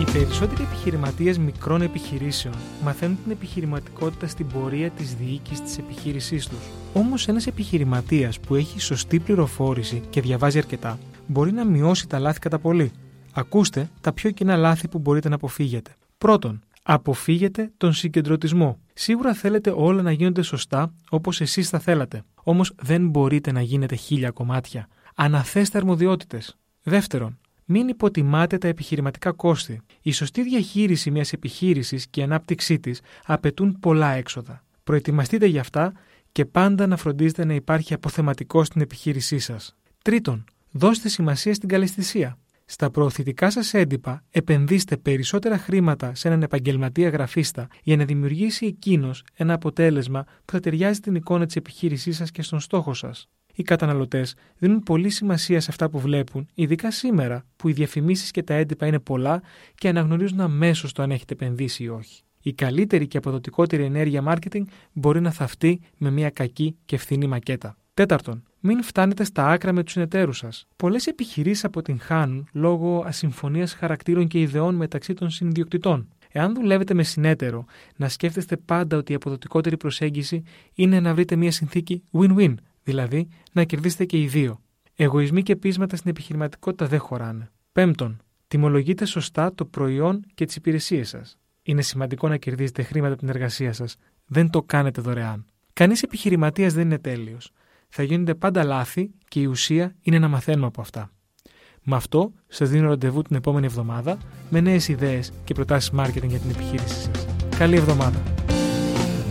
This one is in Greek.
Οι περισσότεροι επιχειρηματίες μικρών επιχειρήσεων μαθαίνουν την επιχειρηματικότητα στην πορεία της διοίκησης της επιχείρησής τους. Όμως ένας επιχειρηματίας που έχει σωστή πληροφόρηση και διαβάζει αρκετά μπορεί να μειώσει τα λάθη κατά πολύ. Ακούστε τα πιο κοινά λάθη που μπορείτε να αποφύγετε. Πρώτον, αποφύγετε τον συγκεντρωτισμό. Σίγουρα θέλετε όλα να γίνονται σωστά όπως εσείς θα θέλατε. Όμως δεν μπορείτε να γίνετε χίλια κομμάτια. Αναθέστε αρμοδιότητες. Δεύτερον, μην υποτιμάτε τα επιχειρηματικά κόστη. Η σωστή διαχείριση μιας επιχείρησης και η ανάπτυξή της απαιτούν πολλά έξοδα. Προετοιμαστείτε γι' αυτά και πάντα να φροντίζετε να υπάρχει αποθεματικό στην επιχείρησή σας. Τρίτον, δώστε σημασία στην καλεσθησία. Στα προωθητικά σας έντυπα, επενδύστε περισσότερα χρήματα σε έναν επαγγελματία γραφίστα για να δημιουργήσει εκείνος ένα αποτέλεσμα που θα ταιριάζει την εικόνα της επιχείρησής σας και στον στόχο σας. Οι καταναλωτές δίνουν πολύ σημασία σε αυτά που βλέπουν, ειδικά σήμερα που οι διαφημίσεις και τα έντυπα είναι πολλά και αναγνωρίζουν αμέσως το αν έχετε επενδύσει ή όχι. Η καλύτερη και αποδοτικότερη ενέργεια marketing μπορεί να θαυτεί με μια κακή και φθηνή μακέτα. Τέταρτον, μην φτάνετε στα άκρα με τους συνεταίρους σας. Πολλές επιχειρήσεις αποτυγχάνουν λόγω ασυμφωνίας χαρακτήρων και ιδεών μεταξύ των συνδιοκτητών. Εάν δουλεύετε με συνέτερο, να σκέφτεστε πάντα ότι η αποδοτικότερη προσέγγιση είναι να βρείτε μια συνθήκη win-win, δηλαδή να κερδίσετε και οι δύο. Εγωισμοί και πείσματα στην επιχειρηματικότητα δεν χωράνε. Πέμπτον, τιμολογείτε σωστά το προϊόν και τις υπηρεσίες σας. Είναι σημαντικό να κερδίζετε χρήματα από την εργασία σας. Δεν το κάνετε δωρεάν. Κανείς επιχειρηματίας δεν είναι τέλειος θα γίνονται πάντα λάθη και η ουσία είναι να μαθαίνουμε από αυτά. Με αυτό, σας δίνω ραντεβού την επόμενη εβδομάδα με νέες ιδέες και προτάσεις marketing για την επιχείρησή σας. Καλή εβδομάδα!